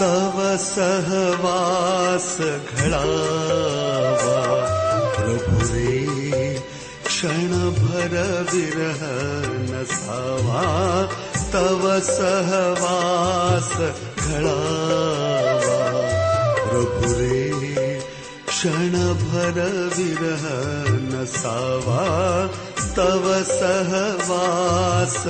तव सहवास घडा प्रभुरे क्षणभर विरह न सावा तव सहवास घला प्रभुरे क्षणभर विरह न सावा तव सहवास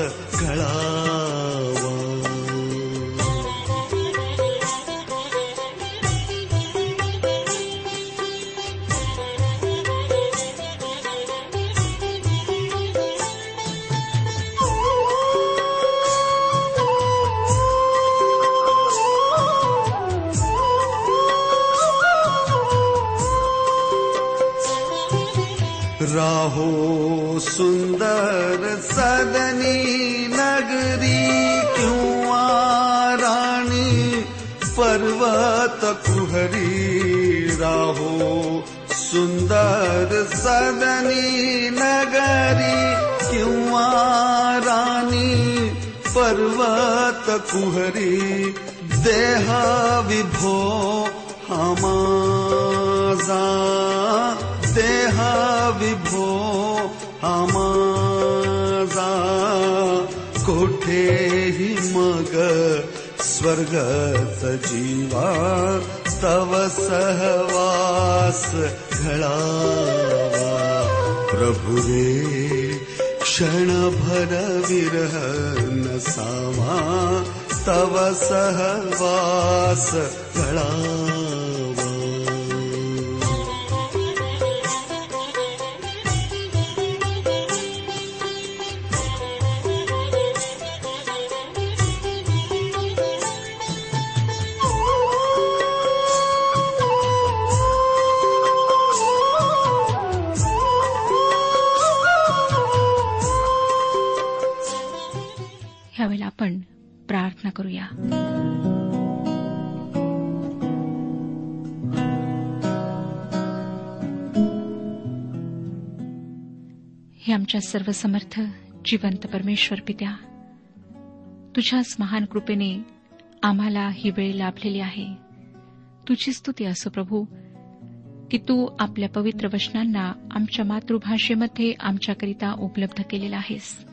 राहो सुंदर सदनी नगरी क्यों राणी पर्वत कुहरी। राहो सुंदर सदनी नगरी क्यों राणी पर्वत कुहरी। देह विभो हमाजा। देहा विभो आमादा कोठे हि मग स्वर्ग जीवा तव सहवास गला प्रभुरे क्षणभर विरह न सामा तव सहवास हे आमच्या सर्व समर्थ जिवंत परमेश्वर पित्या तुझ्याच महान कृपेने आम्हाला ही वेळ लाभलेली आहे. तुझी स्तुती असो प्रभू की तू आपल्या पवित्र वचनांना आमच्या मातृभाषेमध्ये आमच्याकरिता उपलब्ध केलेला आहेस.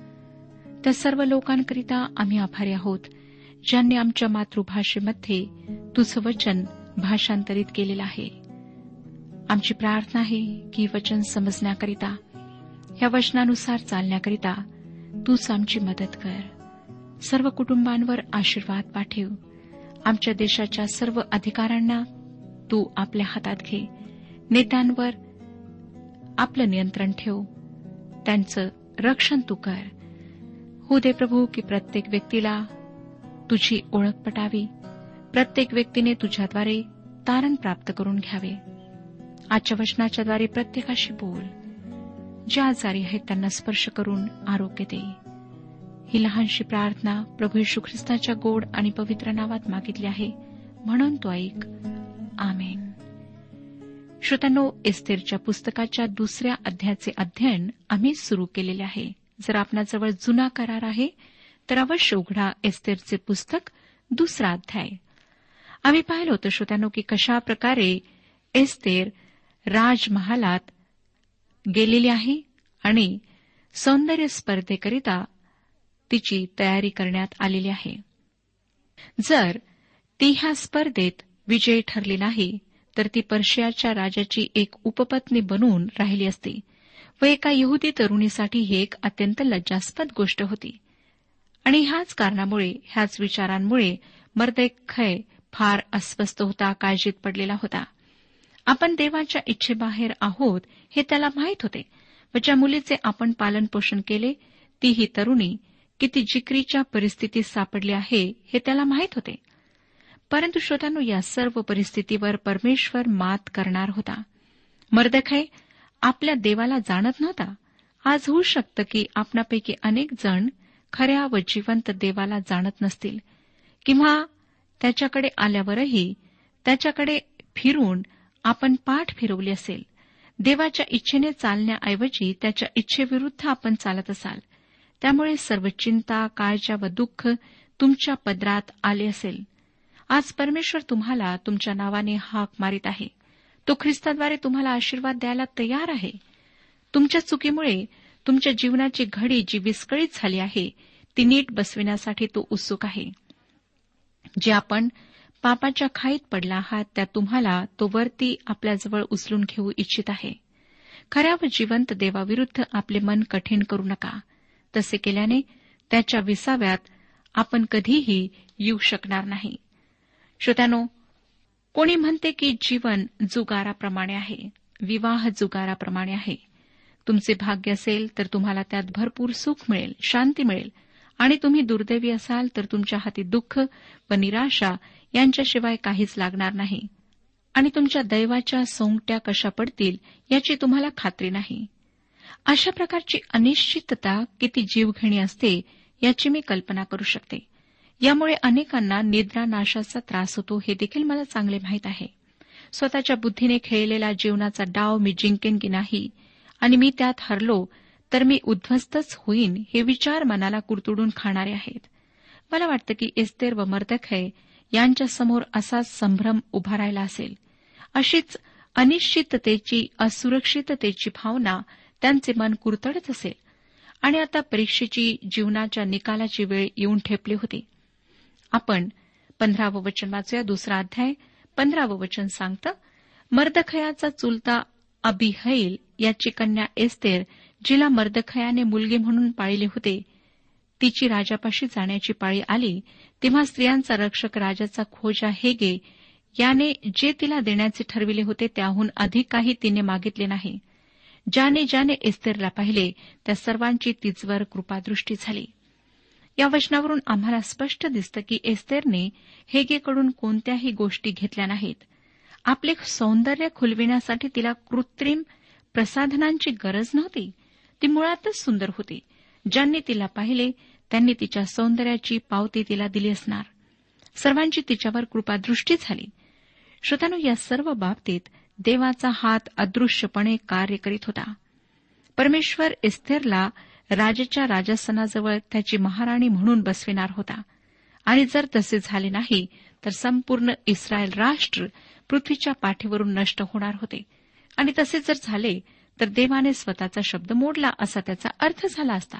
त्या सर्व लोकांकरिता आम्ही आभारी आहोत ज्यांनी आमच्या मातृभाषेमध्ये तुझं वचन भाषांतरित केलेलं आहे. आमची प्रार्थना आहे की वचन समजण्याकरिता या वचनानुसार चालण्याकरिता तूच आमची मदत कर. सर्व कुटुंबांवर आशीर्वाद पाठव. आमच्या देशाच्या सर्व अधिकाऱ्यांना तू आपल्या हातात घे. नेत्यांवर आपलं नियंत्रण ठेव. त्यांचं रक्षण तू कर. हो दे प्रभू की प्रत्येक व्यक्तीला तुझी ओळख पटावी. प्रत्येक व्यक्तीने तुझ्याद्वारे तारण प्राप्त करून घ्यावे. आजच्या वचनाच्याद्वारे प्रत्येकाशी बोल. ज्या आजारी आहेत त्यांना स्पर्श करून आरोग्य दे. ही लहानशी प्रार्थना प्रभू यशू ख्रिस्ताच्या गोड आणि पवित्र नावात मागितली आहे. म्हणून तो ऐक. आमेन. श्रोत्यानो एस्तेरच्या पुस्तकाच्या दुसऱ्या अध्यायाचे अध्ययन आम्ही सुरू केलेले आहे. जर आपणाजवळ जुना करार आहे तर अवश्य उघडा एस्तेरचे पुस्तक दुसरा अध्याय. आम्ही पाहिलं होतं श्रोत्यानो की कशा प्रकारे एस्तेर राजमहालात गेलेली आहे आणि सौंदर्य स्पर्धेकरिता तिची तयारी करण्यात आलेली आहे. जर ती ह्या स्पर्धेत विजयी ठरली नाही तर ती पर्शियाच्या राजाची एक उपपत्नी बनून राहिली असती व एका यहुदी तरुणीसाठी ही एक अत्यंत लज्जास्पद गोष्ट होती. आणि ह्याच कारणामुळे ह्याच विचारांमुळे मर्देखय फार अस्वस्थ होता काळजीत पडलेला होता. आपण देवाच्या इच्छेबाहेर आहोत हे त्याला माहीत होते व ज्या मुलीचे आपण पालनपोषण केले ती ही तरुणी किती जिकरीच्या परिस्थितीत सापडली आहे हे त्याला माहीत होते. परंतु श्रोतांनो या सर्व परिस्थितीवर परमेश्वर मात करणार होता. मर्दखय आपल्या देवाला जाणत नव्हता. आज होऊ शकतं की आपणापैकी अनेक जण खऱ्या व जिवंत देवाला जाणत नसतील. किंवा त्याच्याकडे आल्यावरही त्याच्याकडे फिरून आपण पाठ फिरवली असेल. देवाच्या इच्छेने चालण्याऐवजी त्याच्या इच्छेविरुद्ध आपण चालत असाल. त्यामुळे सर्व चिंता काळजा व दुःख तुमच्या पदरात आले असेल. आज परमेश्वर तुम्हाला तुमच्या नावाने हाक मारित आहे. तो ख्रिस्ताद्वारे तुम्हाला आशीर्वाद द्यायला तयार आहे. तुमच्या चुकीमुळे तुमच्या जीवनाची घडी जी विस्कळीत झाली आहे ती नीट बसविण्यासाठी तो उत्सुक आहे. जे आपण पापाच्या खाईत पडला आहात त्या तुम्हाला तो वरती आपल्याजवळ उचलून घेऊ इच्छित आहे. खऱ्या व जिवंत देवाविरुद्ध आपले मन कठीण करू नका. तसे केल्याने त्याच्या विसाव्यात आपण कधीही येऊ शकणार नाही. श्रोत्यानो कोणी म्हणते की जीवन जुगाराप्रमाणे आहे विवाह जुगाराप्रमाणे आहे. तुमचे भाग्य असेल तर तुम्हाला त्यात भरपूर सुख मिळेल शांती मिळेल. आणि तुम्ही दुर्दैवी असाल तर तुमच्या हाती दुःख व निराशा यांच्याशिवाय काहीच लागणार नाही. आणि तुमच्या दैवाच्या सोंगट्या कशा पडतील याची तुम्हाला खात्री नाही. अशा प्रकारची अनिश्चितता किती जीवघेणी असते याची मी कल्पना करू शकते. यामुळे अनेकांना निद्रानाशाचा त्रास होतो हे देखील मला चांगले माहीत आहे. स्वतःच्या बुद्धीने खेळलेला जीवनाचा डाव मी जिंकेन की नाही आणि मी त्यात हरलो तर मी उद्ध्वस्तच होईन हे विचार मनाला कुरतुडून खाणारे आहेत. मला वाटतं की एस्तेर व मर्दखय यांच्यासमोर असाच संभ्रम उभा राहिला असेल. अशीच अनिश्चिततेची असुरक्षिततेची भावना त्यांचे मन कुरतडत असेल. आणि आता परीक्षेची जीवनाच्या निकालाची वेळ येऊन ठेपली होती. आपण पंधरावं वचन वाचूया दुसरा अध्याय. पंधरावं वचन सांगतं मर्दखयाचा चुलता अबिहैल याची कन्या एस्तेर जिला मर्दखयाने मुलगी म्हणून पाळले होते. तिची राजापाशी जाण्याची पाळी आली तेव्हा स्त्रियांचा रक्षक राजाचा खोजा हेगे याने जे तिला देण्याचे ठरविले होते त्याहून अधिक काही तिने मागितले नाही. ज्याने ज्याने एस्तेरला पाहिले त्या सर्वांची तिचवर कृपादृष्टी झाली. या वचनावरून आम्हाला स्पष्ट दिसतं की एस्तेरने हेगेकडून कोणत्याही गोष्टी घेतल्या नाहीत. आपले सौंदर्य खुलविण्यासाठी तिला कृत्रिम प्रसाधनांची गरज नव्हती. ती मुळातच सुंदर होती. ज्यांनी तिला पाहिले त्यांनी तिच्या सौंदर्याची पावती तिला दिली असणार. सर्वांची तिच्यावर कृपादृष्टी झाली. श्रोतानु या सर्व बाबतीत देवाचा हात अदृश्यपणे कार्य करीत होता. परमेश्वर इस्तेरला राजाच्या राजस्थानाजवळ त्याची महाराणी म्हणून बसविणार होता. आणि जर तसे झाले नाही तर संपूर्ण इस्रायल राष्ट्र पृथ्वीच्या पाठीवरून नष्ट होणार होते. आणि तसे जर झाले तर देवाने स्वतःचा शब्द मोडला असा त्याचा अर्थ झाला असता.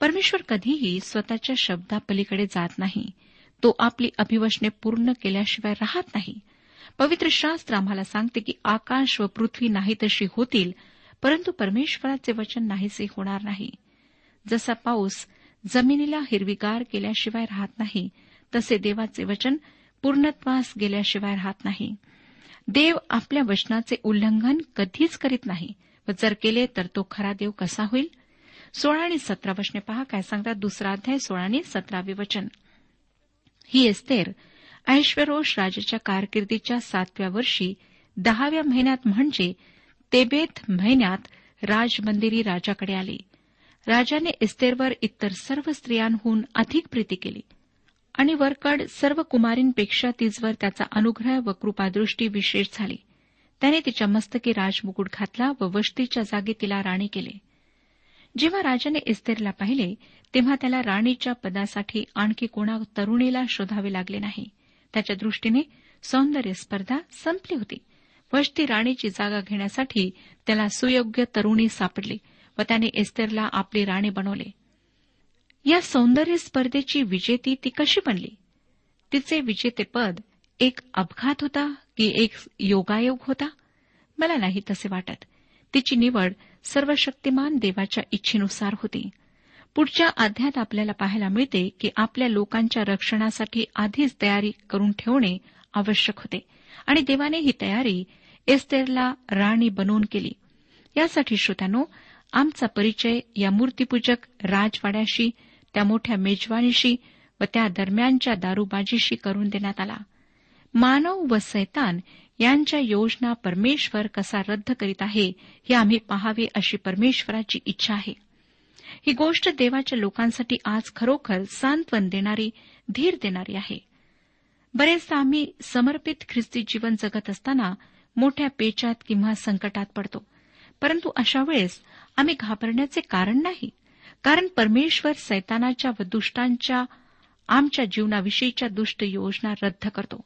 परमेश्वर कधीही स्वतःच्या शब्दापलीकडे जात नाही. तो आपली अभिवशने पूर्ण केल्याशिवाय राहत नाही. पवित्र शास्त्र आम्हाला सांगते की आकाश व पृथ्वी नाही तशी होतील परंतु परमेश्वराचे वचन नाहीसे होणार नाही. जसा पाऊस जमिनीला हिरवीगार केल्याशिवाय राहत नाही तसे देवाचे वचन पूर्णत्वास गेल्याशिवाय राहत नाही. देव आपल्या वचनाचे उल्लंघन कधीच करीत नाही. व जर केले तर तो खरा देव कसा होईल? सोळा आणि सतरा वचने पहा काय सांगतात दुसरा अध्याय सोळा आणि सतरावे वचन. ही एस्तेर ऐश्वरोष राजाच्या कारकिर्दीच्या सातव्या वर्षी दहाव्या महिन्यात म्हणजे तेबेत महिन्यात राजमंदिरी राजाकडे आली. राजाने इस्तेरवर इतर सर्व स्त्रियांहून अधिक प्रीती केली. आणि वरकड सर्व कुमारींपेक्षा तिजवर त्याचा अनुग्रह व कृपादृष्टी विशेष झाली. त्याने तिच्या मस्तकी राजमुकुट घातला व वस्तीच्या जागी तिला राणी केले. जेव्हा राजाने इस्तेरला पाहिले तेव्हा त्याला राणीच्या पदासाठी आणखी कोणा तरुणीला शोधावे लागले नाही. त्याच्या दृष्टीने सौंदर्य स्पर्धा संपली होती. वस्ती राणीची जागा घेण्यासाठी त्याला सुयोग्य तरुणी सापडली व त्याने एस्तेरला आपली राणी बनवले. या सौंदर्य स्पर्धेची विजेती ती कशी बनली? तिचे विजेतेपद एक अपघात होता की एक योगायोग होता? मला नाही तसे वाटत. तिची निवड सर्वशक्तिमान देवाच्या इच्छेनुसार होती. पुढच्या अध्यात आपल्याला पाहायला मिळते की आपल्या लोकांच्या रक्षणासाठी आधीच तयारी करून ठेवणे आवश्यक होते आणि देवाने ही तयारी एस्तेरला राणी बनवून केली. यासाठी श्रोत्यानो आमचा परिचय या मूर्तीपूजक राजवाड्याशी त्या मोठ्या मेजवानीशी व त्या दरम्यानच्या दारूबाजीशी करून देण्यात आला. मानव व सैतान यांच्या योजना परमेश्वर कसा रद्द करीत आहे हे आम्ही पहावे अशी परमेश्वराची इच्छा आहे. ही गोष्ट देवाच्या लोकांसाठी आज खरोखर सांत्वन देणारी धीर देणारी आहे. बरेचदा आम्ही समर्पित ख्रिस्ती जीवन जगत असताना मोठ्या पेचात किंवा संकटात पडतो परंतु अशा वेळेस आम्ही घाबरण्याचे कारण नाही. कारण परमेश्वर सैतानाच्या व दुष्टांच्या आमच्या जीवनाविषयीच्या दुष्ट योजना रद्द करतो.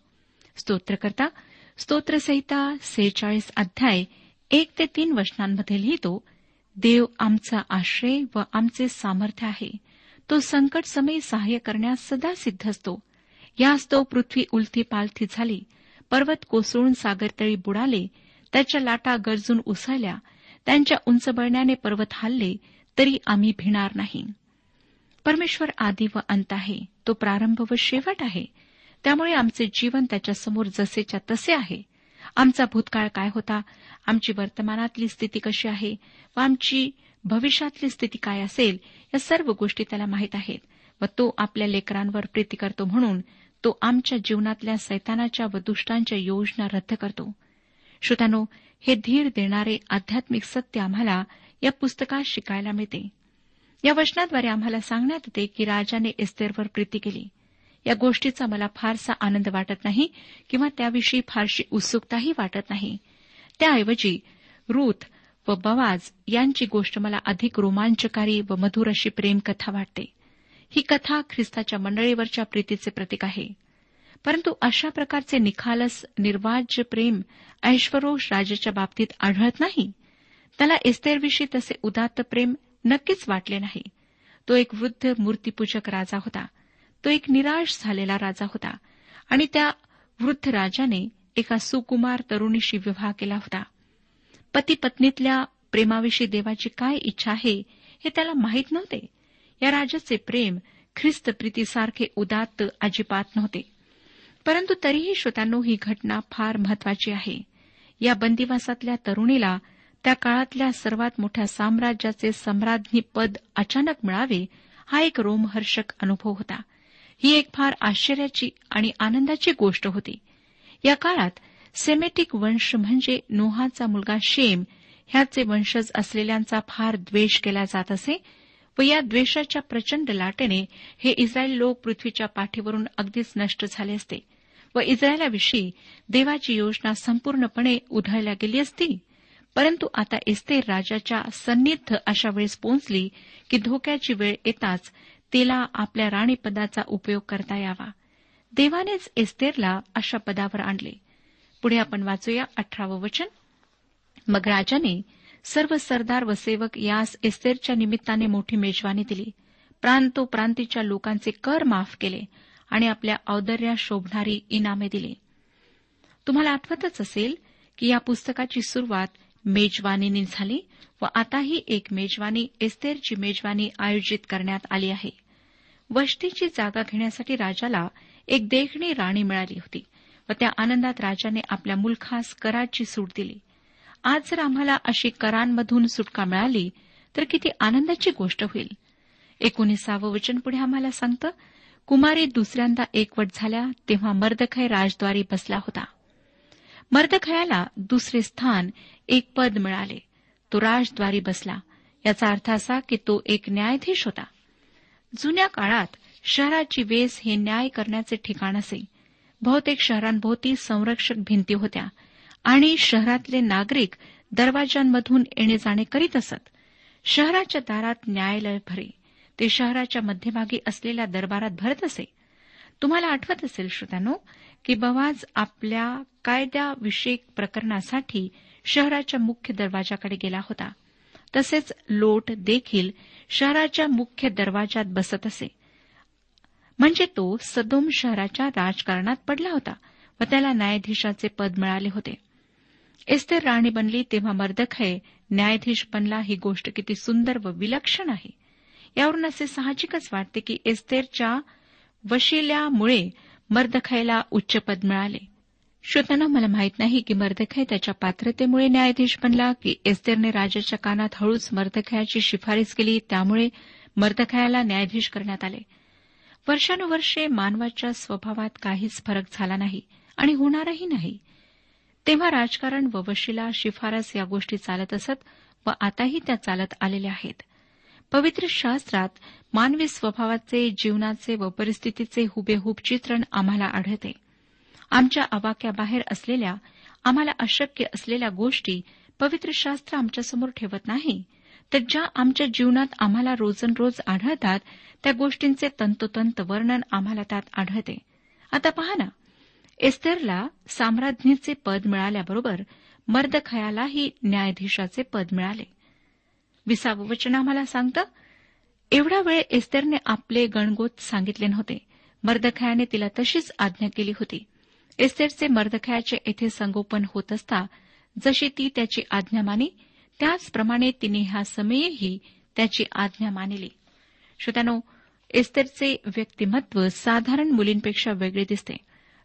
स्तोत्रकर्ता स्तोत्रसहिता सेहेचाळीस अध्याय एक ते तीन वचनांमध्ये लिहितो देव आमचा आश्रय व आमचे सामर्थ्य आहे. तो संकट समय सहाय्य करण्यास सदा सिद्ध असतो. यास तो पृथ्वी उलथी पालथी झाली. पर्वत कोसळून सागरतळी बुडाले. त्याच्या लाटा गरजून उसळल्या. त्यांच्या उंचबळण्याने पर्वत हल्ले. तरी आम्ही भिणार नाही. परमेश्वर आदी व अंत आहे. तो प्रारंभ व शेवट आहे. त्यामुळे आमचे जीवन त्याच्यासमोर जसेच्या तसे आहे. आमचा भूतकाळ काय होता? आमची वर्तमानातली स्थिती कशी आहे? व आमची भविष्यातली स्थिती काय असेल? या सर्व गोष्टी त्याला माहीत आहेत. व तो आपल्या लेकरांवर प्रीती करतो म्हणून तो आमच्या जीवनातल्या सैतानाच्या व दुष्टांच्या योजना रद्द करतो. श्रोतानो हे धीर देणारे आध्यात्मिक सत्य आम्हाला या पुस्तकात शिकायला मिळते. या वचनाद्वारे आम्हाला सांगण्यात येते की राजाने एस्तेरवर प्रीती केली. या गोष्टीचा मला फारसा आनंद वाटत नाही किंवा त्याविषयी फारशी उत्सुकताही वाटत नाही. त्याऐवजी रूथ व बवाज यांची गोष्ट मला अधिक रोमांचकारी व मधुर अशी प्रेमकथा वाटते. ही कथा ख्रिस्ताच्या मंडळीवरच्या प्रीतीचे प्रतीक आहे. परंतु अशा प्रकारचे निखालस निर्वाज्य प्रेम ऐश्वरोष राजाच्या बाबतीत आढळत नाही? त्याला एस्तेरविषयी तसे उदात्त प्रेम नक्कीच वाटले नाही. तो एक वृद्ध मूर्तीपूजक राजा होता. तो एक निराश झालेला राजा होता आणि त्या वृद्ध राजाने एका सुकुमार तरुणीशी विवाह केला होता. पती पत्नीतल्या प्रेमाविषयी देवाची काय इच्छा आहे हे त्याला माहीत नव्हते. या राजाचे प्रेम ख्रिस्त प्रीतीसारखे उदात्त अजिबात नव्हते. परंतु तरीही श्रोत्यांनो ही घटना फार महत्वाची आहे. या बंदिवासातल्या तरुणीला त्या काळातल्या सर्वात मोठ्या साम्राज्याचे सम्राज्ञी पद अचानक मिळावे हा एक रोमहर्षक अनुभव होता. ही एक फार आश्चर्याची आणि आनंदाची गोष्ट होती. या काळात सेमेटिक वंश म्हणजे नोहाचा मुलगा शेम ह्याचे वंशज असलेल्यांचा फार द्वेष केला जात असे व या द्वेषाच्या प्रचंड लाटेने हे इस्रायल लोक पृथ्वीच्या पाठीवरून अगदीच नष्ट झाले असते व इस्रायलाविषयी देवाची योजना संपूर्णपणे उधळल्या गेली असती. परंतु आता एस्तेर राजाच्या सन्निध अशा वेळेस पोहोचली की धोक्याची वेळ येताच तिला आपल्या राणीपदाचा उपयोग करता यावा. देवानेच एस्तेरला अशा पदावर आणले. पुढे आपण वाचूया अठरावं वचन. मग राजाने सर्व सरदार व सेवक यास एस्तेरच्या निमित्ताने मोठी मेजवानी दिली. प्रांतोप्रांतीच्या लोकांचे कर माफ केले आणि आपल्या औदर्या शोभणारी इनामे दिली. तुम्हाला आठवतच असेल की या पुस्तकाची सुरुवात मेजवानीने झाली व आताही एक मेजवानी एस्तेरची मेजवानी आयोजित करण्यात आली आहे. वस्तीची जागा घेण्यासाठी राजाला एक देखणी राणी मिळाली होती व त्या आनंदात राजाने आपल्या मुलखास कराची सूट दिली. आज जर आम्हाला अशी करांमधून सुटका मिळाली तर किती आनंदाची गोष्ट होईल. एकोणीसावं वचन पुढे आम्हाला सांगतं कुमारी दुसऱ्यांदा एकवट झाल्या तेव्हा मर्दखय राजद्वारी बसला होता. मर्दखयाला दुसरे स्थान एक पद मिळाले. तो राजद्वारी बसला. याचा अर्थ असा की तो एक न्यायाधीश होता. जुन्या काळात शहराची वेस हे न्याय करण्याचे ठिकाण असे. बहुतेक शहरांभोवती संरक्षक भिंती होत्या आणि शहरातले नागरिक दरवाजांमधून येणे जाणे करीत असत. शहराच्या दारात न्यायालय भरे. ते शहराच्या मध्यभागी असलेल्या दरबारात भरत असे. तुम्हाला आठवत असेल श्रोत्यानो की बवाज आपल्या कायद्याविषयक प्रकरणासाठी शहराच्या मुख्य दरवाजाकडे गेला होता. तसेच लोट देखील शहराच्या मुख्य दरवाजात बसत असे. म्हणजे तो सदोम शहराच्या राजकारणात पडला होता व त्याला न्यायाधीशाचे पद मिळाले होते. एस्तेर राणी बनली तेव्हा मर्दखय न्यायाधीश बनला ही गोष्ट किती सुंदर व विलक्षण आहे. यावरून असे साहजिकच वाटते की एस्तेरच्या वशिल्यामुळे मर्दखयला उच्चपद मिळाले. श्रोतांना मला माहीत नाही की मर्दखय त्याच्या पात्रतेमुळे न्यायाधीश बनला की एस्तेरने राजाच्या कानात हळूच मर्दखयाची शिफारस केली त्यामुळे मर्दखयाला न्यायाधीश करण्यात आले. वर्षानुवर्षे मानवाच्या स्वभावात काहीच फरक झाला नाही आणि होणारही नाही. तेव्हा राजकारण व वशिला शिफारस या गोष्टी चालत असत व आताही त्या चालत आलेल्या आहेत. पवित्र शास्त्रात मानवी स्वभावाचे जीवनाचे व परिस्थितीचे हुबेहूब चित्रण आम्हाला आढळते. आमच्या आवाक्याबाहेर असलेल्या आम्हाला अशक्य असलेल्या गोष्टी पवित्र शास्त्र आमच्यासमोर ठेवत नाही तर ज्या आमच्या जीवनात आम्हाला रोजनरोज आढळतात त्या गोष्टींचे तंतोतंत वर्णन आम्हाला त्यात आढळते. आता पहा ना एस्तेरला साम्राज्ञीचे पद मिळाल्याबरोबर मर्दखयालाही न्यायाधीशाचे पद मिळाले. विसावं वचन आम्हाला सांगतं? एवढा वेळ एस्तेरने आपले गणगोत सांगितले नव्हते. मर्दखयाने तिला तशीच आज्ञा केली होती. एस्तेरचे मर्दखयाचे येथे संगोपन होत असता जशी ती त्याची आज्ञा मानी त्याचप्रमाणे तिने ह्या समयही त्याची आज्ञा मानिली. श्रोत्यानो एस्तेरचे व्यक्तिमत्व साधारण मुलींपेक्षा वेगळे दिसते.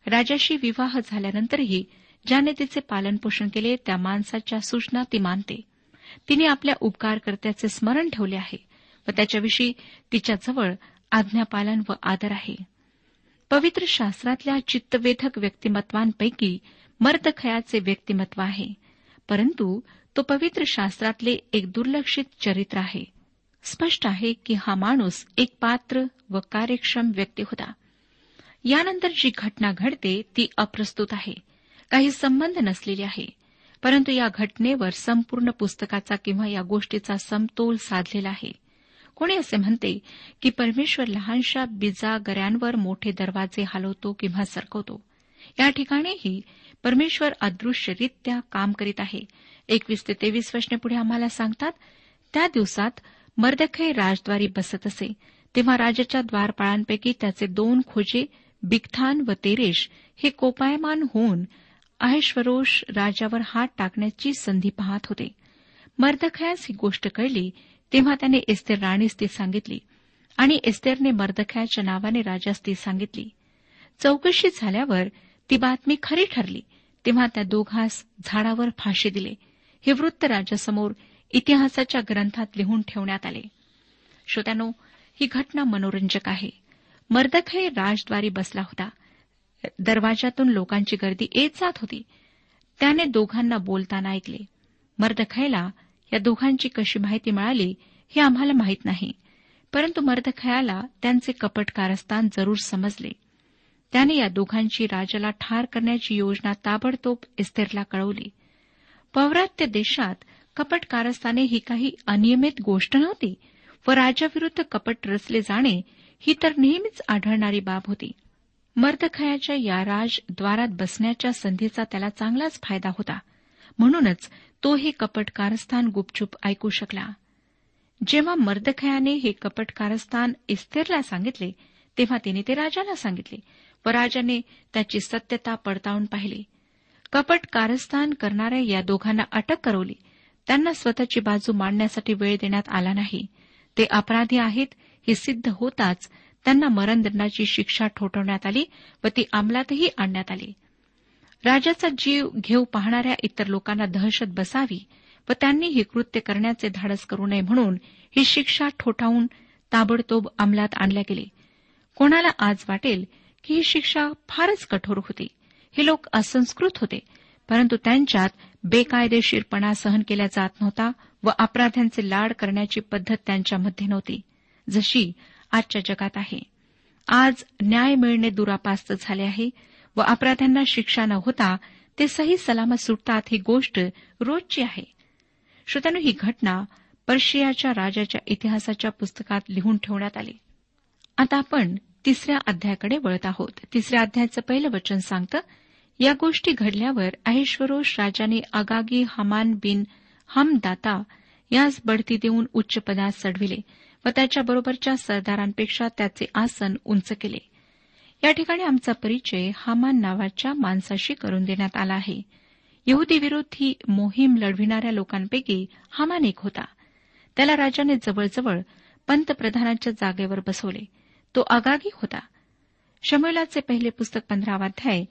राजाशी विवाह झाल्यानंतरही ज्याने तिचे पालनपोषण केले त्या माणसाच्या सूचना ती मानते. तिने आपल्या उपकारकर्त्याचे स्मरण ठेवले आहे व त्याच्याविषयी तिच्याजवळ आज्ञापालन व आदर आहे. पवित्र शास्त्रातल्या चित्तवेधक व्यक्तिमत्वांपैकी मर्दखयाचे व्यक्तिमत्व आहे परंतु तो पवित्र शास्त्रातले एक दुर्लक्षित चरित्र आहे. स्पष्ट आहे की हा माणूस एक पात्र व कार्यक्षम व्यक्ती होता. यानंतर जी घटना घडते ती अप्रस्तुत आहे. काही संबंध नसलेली आहे. परंतु या घटनेवर संपूर्ण पुस्तकाचा किंवा या गोष्टीचा समतोल साधलेला आहे. कोणी असे म्हणते की परमेश्वर लहानशा बिजागऱ्यांवर मोठे दरवाजे हलवतो किंवा सरकवतो? या ठिकाणीही परमेश्वर अदृश्यरित्या काम करीत आहे. एकवीस ते तेवीस वर्षने पुढे आम्हाला सांगतात त्या दिवसात मर्दखे राजद्वारी बसत असे. तेव्हा राजाच्या द्वारपाळांपैकी त्याचे दोन खोजे बिगथान व तेरेश हे कोपायमान होऊन अहेश्वरोष राजावर हात टाकण्याची संधी पाहत होते. मर्दखयास ही गोष्ट कळली तेव्हा त्याने एस्तेर राणीस ती सांगितली आणि एस्तेरने मर्दखयाच्या नावाने राजास ती सांगितली. चौकशी झाल्यावर ती बातमी खरी ठरली तेव्हा त्या दोघांस झाडावर फाशी दिले. हे वृत्त राजासमोर इतिहासाच्या ग्रंथात लिहून ठेवण्यात आले. श्रोत्यानो ही घटना मनोरंजक आहे. मर्दखय राजद्वारी बसला होता. दरवाजातून लोकांची गर्दी येत जात होती. त्याने दोघांना बोलताना ऐकले. मर्दखैला या दोघांची कशी माहिती मिळाली हे आम्हाला माहीत नाही. परंतु मर्दखयाला त्यांचे कपट कारस्थान जरूर समजले. त्याने या दोघांची राजाला ठार करण्याची योजना ताबडतोब इस्तेरला कळवली. पौरात्य देशात कपट कारस्थाने ही काही अनियमित गोष्ट नव्हती व राजाविरुद्ध कपट रचले जाणे ही तर नेहमीच आढळणारी बाब होती. मर्दखयाच्या या राजद्वारात बसण्याच्या संधीचा त्याला चांगलाच फायदा होता. म्हणूनच तो हे कपट कारस्थान गुपचूप ऐकू शकला. जेव्हा मर्दखयाने हे कपट कारस्थान इस्तेरला सांगितले तेव्हा तिने ते राजाला सांगितले व राजाने त्याची सत्यता पडताळून पाहिली. कपट कारस्थान करणाऱ्या या दोघांना अटक करवली. त्यांना स्वतःची बाजू मांडण्यासाठी वेळ देण्यात आला नाही. ते अपराधी आहेत हे सिद्ध होताच त्यांना मरणदंडाची शिक्षा ठोठवण्यात आली व ती अंमलातही आणण्यात आली. राजाचा जीव घेऊ पाहणाऱ्या इतर लोकांना दहशत बसावी व त्यांनी ही कृत्य करण्याचे धाडस करू नये म्हणून ही शिक्षा ठोठावून ताबडतोब अंमलात आणल्या गेली. कोणाला आज वाटेल की ही शिक्षा फारच कठोर होती. हे लोक असंस्कृत होते परंतु त्यांच्यात बेकायदेशीरपणा सहन केला जात नव्हता व अपराध्यांचे लाड करण्याची पद्धत त्यांच्यामध्ये नव्हती. जशी आजच्या जगात आहे. आज न्याय मिळणे दुरापास्त झाले आहे व अपराध्यांना शिक्षा न होता ते सही सलामत सुटतात ही गोष्ट रोजची आहे. श्रोत्यानं ही घटना पर्शियाच्या राजाच्या इतिहासाच्या पुस्तकात लिहून ठेवण्यात आली. आता आपण तिसऱ्या अध्यायाकडे वळत आहोत. तिसऱ्या अध्यायाचं पहिलं वचन सांगतं या गोष्टी घडल्यावर अहेश्वरोष राजाने अगागी हमान बिन हमदाता यास बढती देऊन उच्च पदास चढविले. व त्याच्याबरोबरच्या सरदारांपेक्षा त्याचे आसन उंच केले. या ठिकाणी आमचा परिचय हामान नावाच्या माणसाशी करून देण्यात आला आहे. यहुदी विरोधी मोहीम लढविणाऱ्या लोकांपैकी हामान एक होता. त्याला राजाने जवळजवळ पंतप्रधानाच्या जागेवर बसवले. तो आगागी होता. शमेलाचे पहिले पुस्तक पंधरावाध्याय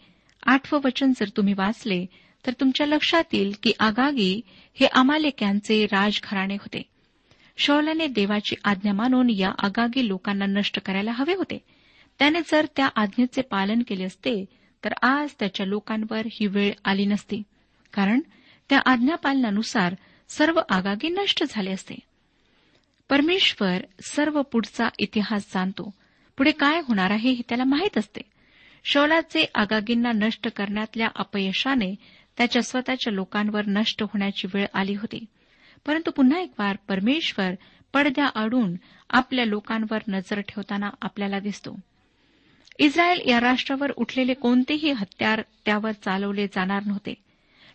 आठवं वचन जर तुम्ही वाचले तर तुमच्या लक्षात येईल की आगागी हे अमालेक्यांचे राजघराणे होते. शौलाने देवाची आज्ञा मानून या आगागी लोकांना नष्ट करायला हवे होते. त्याने जर त्या आज्ञेचे पालन केले असते तर आज त्याच्या लोकांवर ही वेळ आली नसती. कारण त्या आज्ञापालनानुसार सर्व आगागी नष्ट झाले असते. परमेश्वर सर्व पुढचा इतिहास जाणतो. पुढे काय होणार आहे हे त्याला माहीत असते. शौलाचे आगागींना नष्ट करण्यातल्या अपयशाने त्याच्या स्वतःच्या लोकांवर नष्ट होण्याची वेळ आली होती. परंतु पुन्हा एक वार परमेश्वर पडद्या आडून आपल्या लोकांवर नजर ठेवताना आपल्याला दिसतो. इस्रायल या राष्ट्रावर उठलेले कोणतेही हत्यार त्यावर चालवले जाणार नव्हते.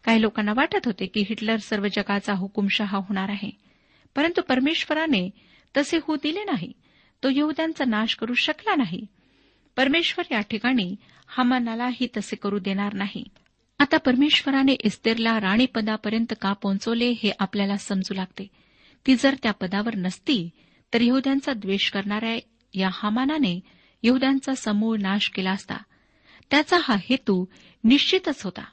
काही लोकांना वाटत होते की हिटलर सर्व जगाचा हुकुमशहा होणार आहे. परंतु परमेश्वराने तसे होऊ दिले नाही. तो यहद्यांचा नाश करू शकला नाही. परमेश्वर या ठिकाणी हमानालाही तसे करू देणार नाही. आता परमेश्वराने इस्तेरला राणीपदापर्यंत का पोहोचवले हे आपल्याला समजू लागते. ती जर त्या पदावर नसती तर यहद्यांचा द्वेष करणाऱ्या या हमानाने यहद्यांचा समूळ नाश केला असता. त्याचा हा हेतू निश्चितच होता.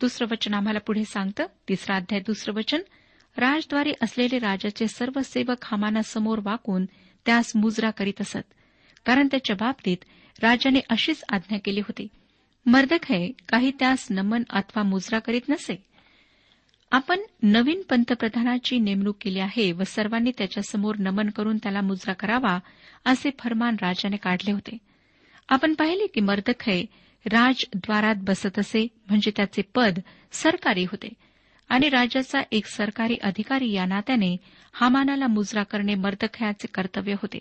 दुसरं वचन आम्हाला पुढे सांगतं. तिसरा अध्याय दुसरं वचन. राजद्वारे असलेले राजाचे सर्व सेवक हमानासमोर वाकून त्यास मुजरा करीत असत. कारण त्याच्या बाबतीत राजाने अशीच आज्ञा केली होती. मर्दखय काही त्यास नमन अथवा मुजरा करीत नसे. आपण नवीन पंतप्रधानाची नेमणूक केली आहे व सर्वांनी त्याच्यासमोर नमन करून त्याला मुजरा करावा असे फरमान राजाने काढले होते. आपण पाहिले की मर्दखय राजद्वारात बसत असे म्हणजे त्याचे पद सरकारी होते. आणि राजाचा एक सरकारी अधिकारी या नात्याने हामानाला मुजरा करणे मर्दखयाचे कर्तव्य होते.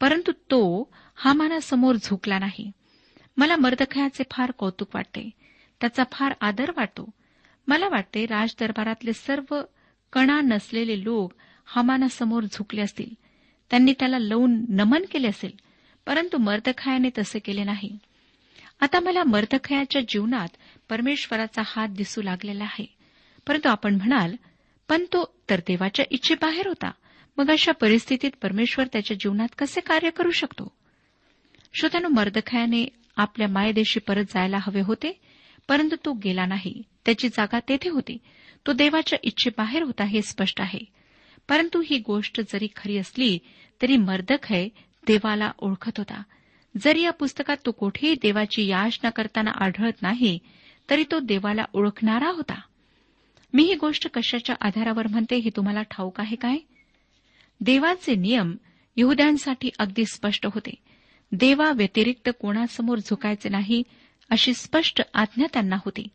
परंतु तो हामानासमोर झुकला नाही. मला मर्दखयाचे फार कौतुक वाटते. त्याचा फार आदर वाटतो. मला वाटते राजदरबारातले सर्व कणा नसलेले लोक हमानासमोर झुकले असतील. त्यांनी त्याला लवून नमन केले असेल परंतु मर्दखयाने तसे केले नाही. आता मला मर्दखयाच्या जीवनात परमेश्वराचा हात दिसू लागलेला आहे. परंतु आपण म्हणाल पण तो तर देवाच्या इच्छेबाहेर होता. मग अशा परिस्थितीत परमेश्वर त्याच्या जीवनात कसे कार्य करू शकतो? श्रोत्यानो मर्दखयाने आपल्या मायदेशी परत जायला हवे होते परंतु तो गेला नाही. त्याची जागा तेथे होती. तो देवाच्या इच्छेबाहेर होता हे स्पष्ट आहे. परंतु ही गोष्ट जरी खरी असली तरी मर्दखय देवाला ओळखत होता. जरी या पुस्तकात तो कोठेही देवाची याचना करताना आढळत नाही तरी तो देवाला ओळखणारा होता. मी ही गोष्ट कशाच्या आधारावर म्हणते हे तुम्हाला ठाऊक आहे काय? देवाचे नियम यहद्यांसाठी अगदी स्पष्ट होते. देवा व्यतिरिक्त कोणासमोर झुकायचे नाही अशी स्पष्ट आज्ञा त्यांना होती.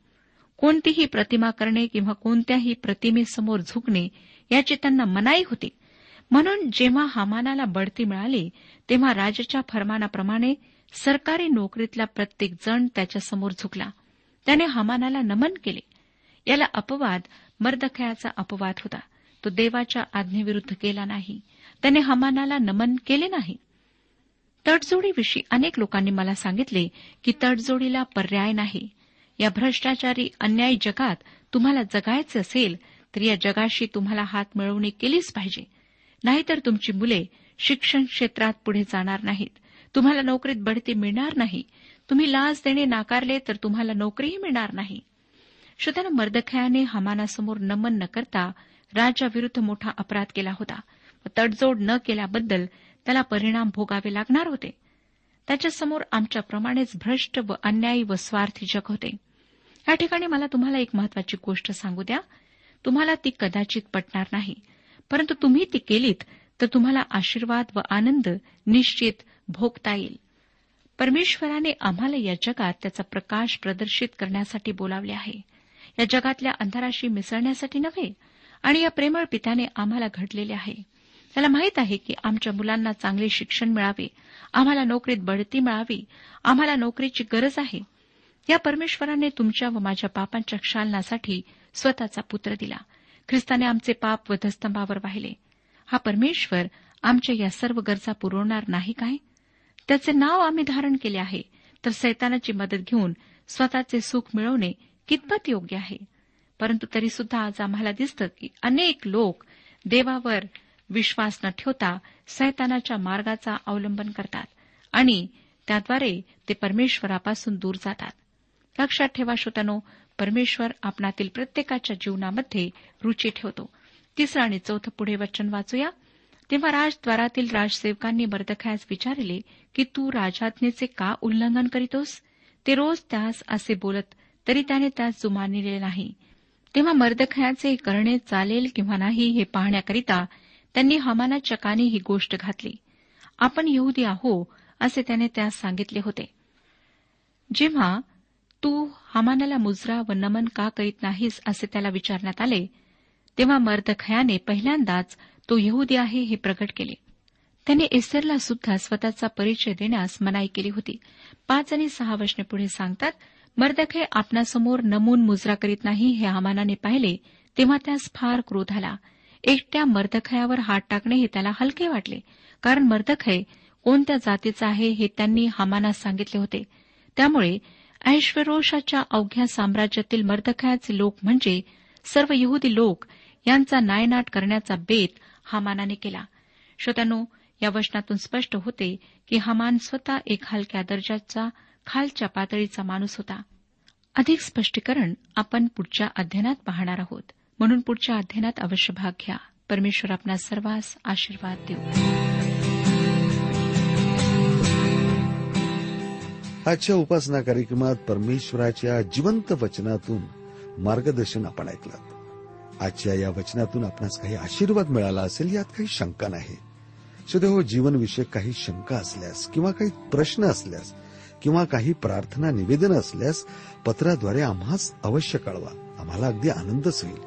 कोणतीही प्रतिमा करणे किंवा कोणत्याही प्रतिमेसमोर झुकणे याची त्यांना मनाई होती. म्हणून जेव्हा हमानाला बढती मिळाली तेव्हा राजाच्या फरमानाप्रमाणे सरकारी नोकरीतला प्रत्येक जण त्याच्यासमोर झुकला. त्याने हमानाला नमन केले. याला अपवाद मर्दखयाचा अपवाद होता. तो देवाच्या आज्ञेविरुद्ध केला नाही. त्याने हमानाला नमन केले नाही. तडजोडीविषयी अनेक लोकांनी मला सांगितले की तडजोडीला पर्याय नाही. या भ्रष्टाचारी अन्यायी जगात तुम्हाला जगायचं असेल तर या जगाशी तुम्हाला हात मिळवणी केलीच पाहिजे. नाहीतर तुमची मुले शिक्षण क्षेत्रात पुढे जाणार नाहीत. तुम्हाला नोकरीत बढती मिळणार नाही. तुम्ही लाच देणे नाकारले तर तुम्हाला नोकरीही मिळणार नाही. श्रोत्यानं मर्दखयाने हमानासमोर नमन न करता राजाविरुद्ध मोठा अपराध केला होता. तडजोड न केल्याबद्दल त्याला परिणाम भोगावे लागणार होते. त्याच्यासमोर आमच्याप्रमाणेच भ्रष्ट व अन्यायी व स्वार्थी जग होते. या ठिकाणी मला तुम्हाला एक महत्वाची गोष्ट सांगू द्या. तुम्हाला ती कदाचित पटणार नाही. परंतु तुम्ही ती केलीत तर तुम्हाला आशीर्वाद व आनंद निश्चित भोगता येईल. परमेश्वराने आम्हाला या जगात त्याचा प्रकाश प्रदर्शित करण्यासाठी बोलावले आहे. या जगातल्या अंधाराशी मिसळण्यासाठी नव्हे आणि या प्रेमळ पित्याने आम्हाला घडलेले आहे. त्याला माहीत आहे की आमच्या मुलांना चांगले शिक्षण मिळावे आम्हाला नोकरीत बढती मिळावी आम्हाला नोकरीची गरज आहे. या परमेश्वराने तुमच्या व माझ्या पापांच्या क्षालनासाठी स्वतःचा पुत्र दिला. ख्रिस्ताने आमचे पाप वधस्तंभावर वाहिले. हा परमेश्वर आमच्या या सर्व गरजा पुरवणार नाही काय? त्याचे नाव आम्ही धारण केले आहे तर सैतानाची मदत घेऊन स्वतःचे सुख मिळवणे कितपत योग्य आहे? परंतु तरीसुद्धा आज आम्हाला दिसतं की अनेक लोक देवावर विश्वास न ठेवता सैतानाच्या मार्गाचा अवलंबन करतात आणि त्याद्वारे ते परमेश्वरापासून दूर जातात. लक्षात ठेवा श्रोत्यानो परमेश्वर आपणातील प्रत्येकाच्या जीवनामध्ये रुची ठेवतो. तिसरं आणि चौथं पुढे वचन वाचूया. तेव्हा राजद्वारातील राजसेवकांनी मर्दखयास विचारले की तू राजाज्ञेचे का उल्लंघन करीतोस? ते रोज त्यास असे बोलत तरी त्याने त्यास जुमानिले नाही. तेव्हा मर्दखयाचे करणे चालेल किंवा नाही हे पाहण्याकरिता त्यांनी हमानाच्या कानी ही गोष्ट घातली. आपण येऊदी आहो असे त्याने त्यास सांगितले होते. जेव्हा तू हमानाला मुजरा व नमन का करीत नाहीस असे त्याला विचारण्यात आले तेव्हा मर्दखयाने पहिल्यांदाच तो यहुदी आहे हे प्रकट केले. त्याने एस्टरला सुद्धा स्वतःचा परिचय देण्यास मनाई केली होती. पाच आणि सहा वचने पुढे सांगतात मर्दखे आपणासमोर नमून मुजरा करीत नाही हे हमानाने पाहिले तेव्हा त्यास फार क्रोध आला. एकट्या मर्दखयावर हात टाकणे हे त्याला हलके वाटले. कारण मर्दखय कोणत्या जातीचा आहे हे त्यांनी हमानास सांगितले होते. त्यामुळे ऐश्वरोषाच्या अवघ्या साम्राज्यातील मर्दखयाचे लोक म्हणजे सर्व यहुदी लोक यांचा नायनाट करण्याचा बेत हमानाने केला. श्रोत्यानो या वचनातून स्पष्ट होते की हमान स्वतः एक हलक्या दर्जाचा खालच्या पातळीचा माणूस होता. अधिक स्पष्टीकरण आपण पुढच्या अध्ययनात पाहणार आहोत. म्हणून पुढच्या अध्ययनात अवश्य भाग घ्या. परमेश्वर आपला सर्वांस आशीर्वाद देऊ. आजच्या उपासना कार्यक्रमात परमेश्वराच्या जिवंत वचनातून मार्गदर्शन आपण ऐकलं. आजच्या या वचनातून आपणास काही आशीर्वाद मिळाला असेल यात काही शंका नाही. सध्या जीवनविषयक काही शंका असल्यास किंवा काही प्रश्न असल्यास किंवा काही प्रार्थना निवेदन असल्यास पत्राद्वारे आम्हास अवश्य कळवा. आम्हाला अगदी आनंदच होईल.